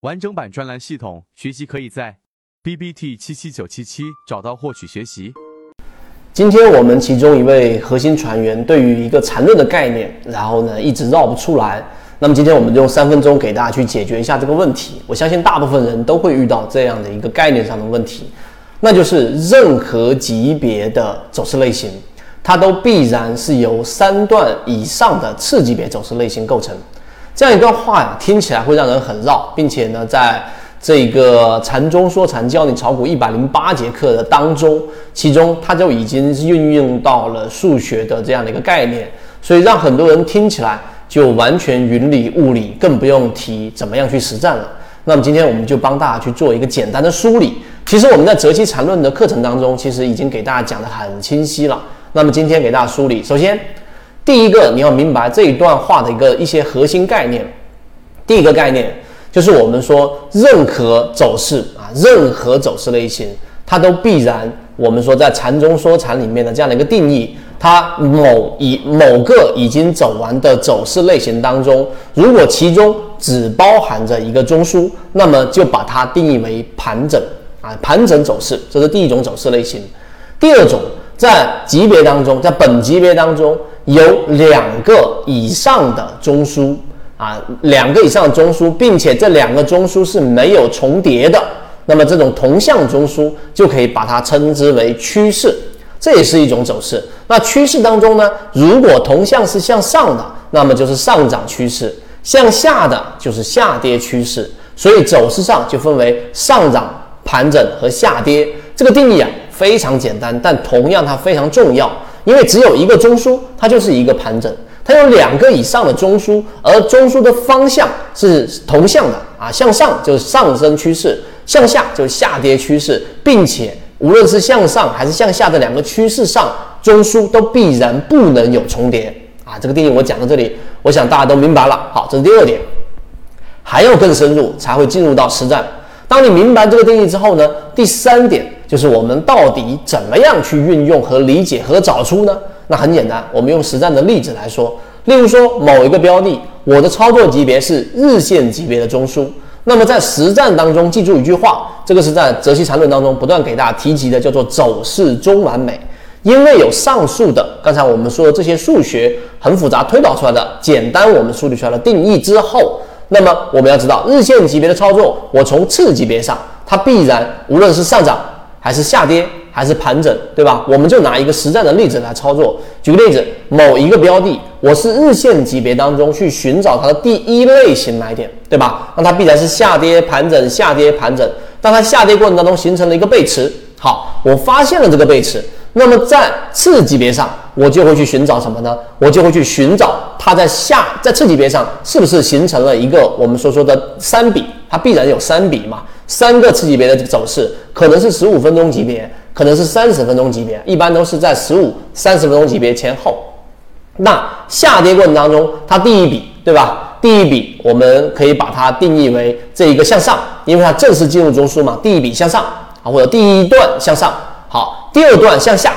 完整版专栏系统学习可以在 B B T 七七九七七找到获取学习。今天我们其中一位核心船员对于一个缠论的概念，然后呢一直绕不出来。那么今天我们就用三分钟给大家去解决一下这个问题。我相信大部分人都会遇到这样的一个概念上的问题，那就是任何级别的走势类型，它都必然是由三段以上的次级别走势类型构成。这样一段话呀，听起来会让人很绕，并且呢，在这个禅中说禅教你炒股一百零八节课的当中，其中它就已经运用到了数学的这样的一个概念，所以让很多人听起来就完全云里雾里，更不用提怎么样去实战了。那么今天我们就帮大家去做一个简单的梳理。其实我们在择期禅论的课程当中，其实已经给大家讲得很清晰了。那么今天给大家梳理，首先。第一个，你要明白这一段话的一个一些核心概念。第一个概念就是我们说，任何走势啊，任何走势类型，它都必然我们说在禅中说禅里面的这样的一个定义，它某一某个已经走完的走势类型当中，如果其中只包含着一个中枢，那么就把它定义为盘整啊，盘整走势，这是第一种走势类型。第二种，在级别当中，在本级别当中。有两个以上的中枢啊，两个以上的中枢，并且这两个中枢是没有重叠的，那么这种同向中枢就可以把它称之为趋势，这也是一种走势。那趋势当中呢，如果同向是向上的，那么就是上涨趋势；向下的就是下跌趋势。所以走势上就分为上涨、盘整和下跌。这个定义啊非常简单，但同样它非常重要。因为只有一个中枢，它就是一个盘整；它有两个以上的中枢，而中枢的方向是同向的啊，向上就是上升趋势，向下就是下跌趋势，并且无论是向上还是向下的两个趋势上，中枢都必然不能有重叠啊。这个定义我讲到这里，我想大家都明白了。好，这是第二点，还要更深入才会进入到实战。当你明白这个定义之后呢，第三点。就是我们到底怎么样去运用和理解和找出呢？那很简单，我们用实战的例子来说。例如说，某一个标的，我的操作级别是日线级别的中枢。那么在实战当中，记住一句话，这个是在择期缠论当中不断给大家提及的，叫做走势中完美。因为有上述的刚才我们说的这些数学很复杂推导出来的，简单我们梳理出来的定义之后，那么我们要知道日线级别的操作，我从次级别上，它必然无论是上涨。还是下跌，还是盘整，对吧？我们就拿一个实战的例子来操作。举个例子，某一个标的，我是日线级别当中去寻找它的第一类型买点，对吧？那它必然是下跌盘整，下跌盘整。当它下跌过程当中形成了一个背驰，好，我发现了这个背驰，那么在次级别上，我就会去寻找什么呢？我就会去寻找它在下在次级别上是不是形成了一个我们所说的三笔，它必然有三笔嘛。三个次级别的走势，可能是十五分钟级别，可能是三十分钟级别，一般都是在十五、三十分钟级别前后。那下跌过程当中，它第一笔，对吧？第一笔我们可以把它定义为这一个向上，因为它正式进入中枢嘛。第一笔向上啊，或者第一段向上。好，第二段向下。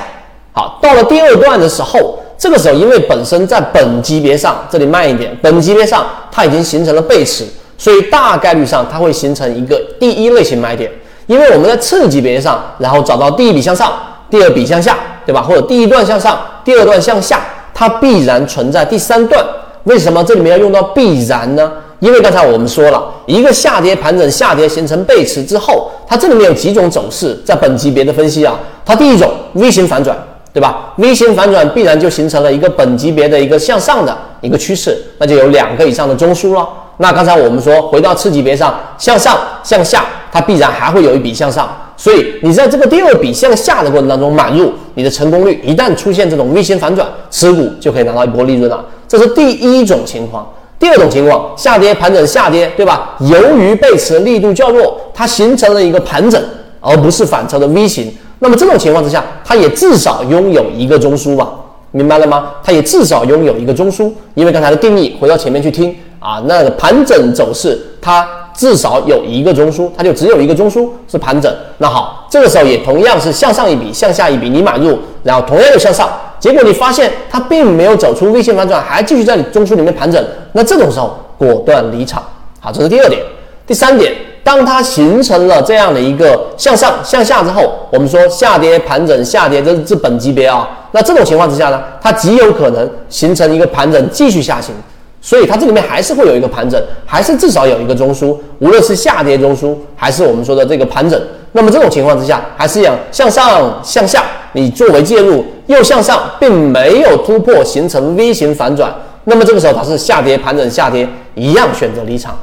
好，到了第二段的时候，这个时候因为本身在本级别上，这里慢一点，本级别上它已经形成了背驰。所以大概率上它会形成一个第一类型买点，因为我们在次级别上，然后找到第一笔向上，第二笔向下，对吧？或者第一段向上，第二段向下，它必然存在第三段。为什么这里面要用到必然呢？因为刚才我们说了一个下跌盘整下跌形成背驰之后，它这里面有几种走势，在本级别的分析啊，它第一种 V 型反转，对吧？V 型反转必然就形成了一个本级别的一个向上的一个趋势，那就有两个以上的中枢了。那刚才我们说，回到次级别上，向上向下，它必然还会有一笔向上，所以你在这个第二笔向下的过程当中买入，你的成功率一旦出现这种 V 型反转，持股就可以拿到一波利润了。这是第一种情况。第二种情况，下跌盘整下跌，对吧？由于背驰力度较弱，它形成了一个盘整，而不是反抽的 V 型。那么这种情况之下，它也至少拥有一个中枢吧？明白了吗？它也至少拥有一个中枢，因为刚才的定义，回到前面去听。啊，那个盘整走势，它至少有一个中枢，它就只有一个中枢是盘整。那好，这个时候也同样是向上一笔，向下一笔，你买入，然后同样又向上，结果你发现它并没有走出 V 线反转，还继续在你中枢里面盘整。那这种时候果断离场。好，这是第二点。第三点，当它形成了这样的一个向上向下之后，我们说下跌盘整下跌，这是这本级别啊。那这种情况之下呢，它极有可能形成一个盘整继续下行，所以它这里面还是会有一个盘整，还是至少有一个中枢，无论是下跌中枢还是我们说的这个盘整。那么这种情况之下，还是一样向上向下，你作为介入，又向上，并没有突破形成 V 型反转，那么这个时候它是下跌盘整下跌，一样选择离场。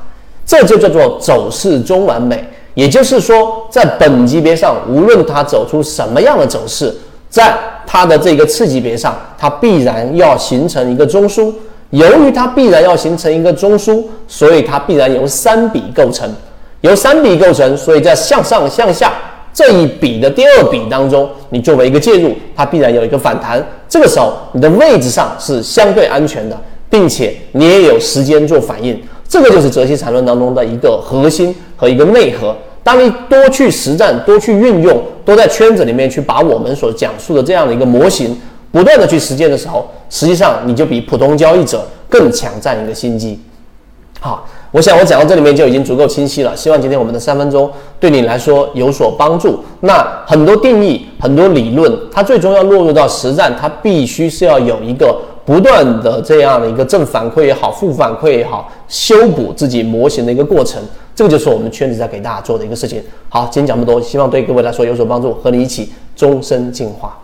这就叫做走势中完美，也就是说，在本级别上，无论它走出什么样的走势，在它的这个次级别上，它必然要形成一个中枢。由于它必然要形成一个中枢，所以它必然由三笔构成，由三笔构成，所以在向上向下这一笔的第二笔当中，你作为一个介入，它必然有一个反弹。这个时候，你的位置上是相对安全的，并且你也有时间做反应。这个就是泽西缠论当中的一个核心和一个内核。当你多去实战、多去运用、多在圈子里面去把我们所讲述的这样的一个模型不断的去实践的时候，实际上你就比普通交易者更抢占一个心机。好，我想我讲到这里面就已经足够清晰了。希望今天我们的三分钟对你来说有所帮助。那很多定义、很多理论，它最终要落入到实战，它必须是要有一个。不断的这样的一个正反馈也好，负反馈也好，修补自己模型的一个过程，这个就是我们圈子在给大家做的一个事情。好，今天讲这么多，希望对各位来说有所帮助，和你一起终身进化。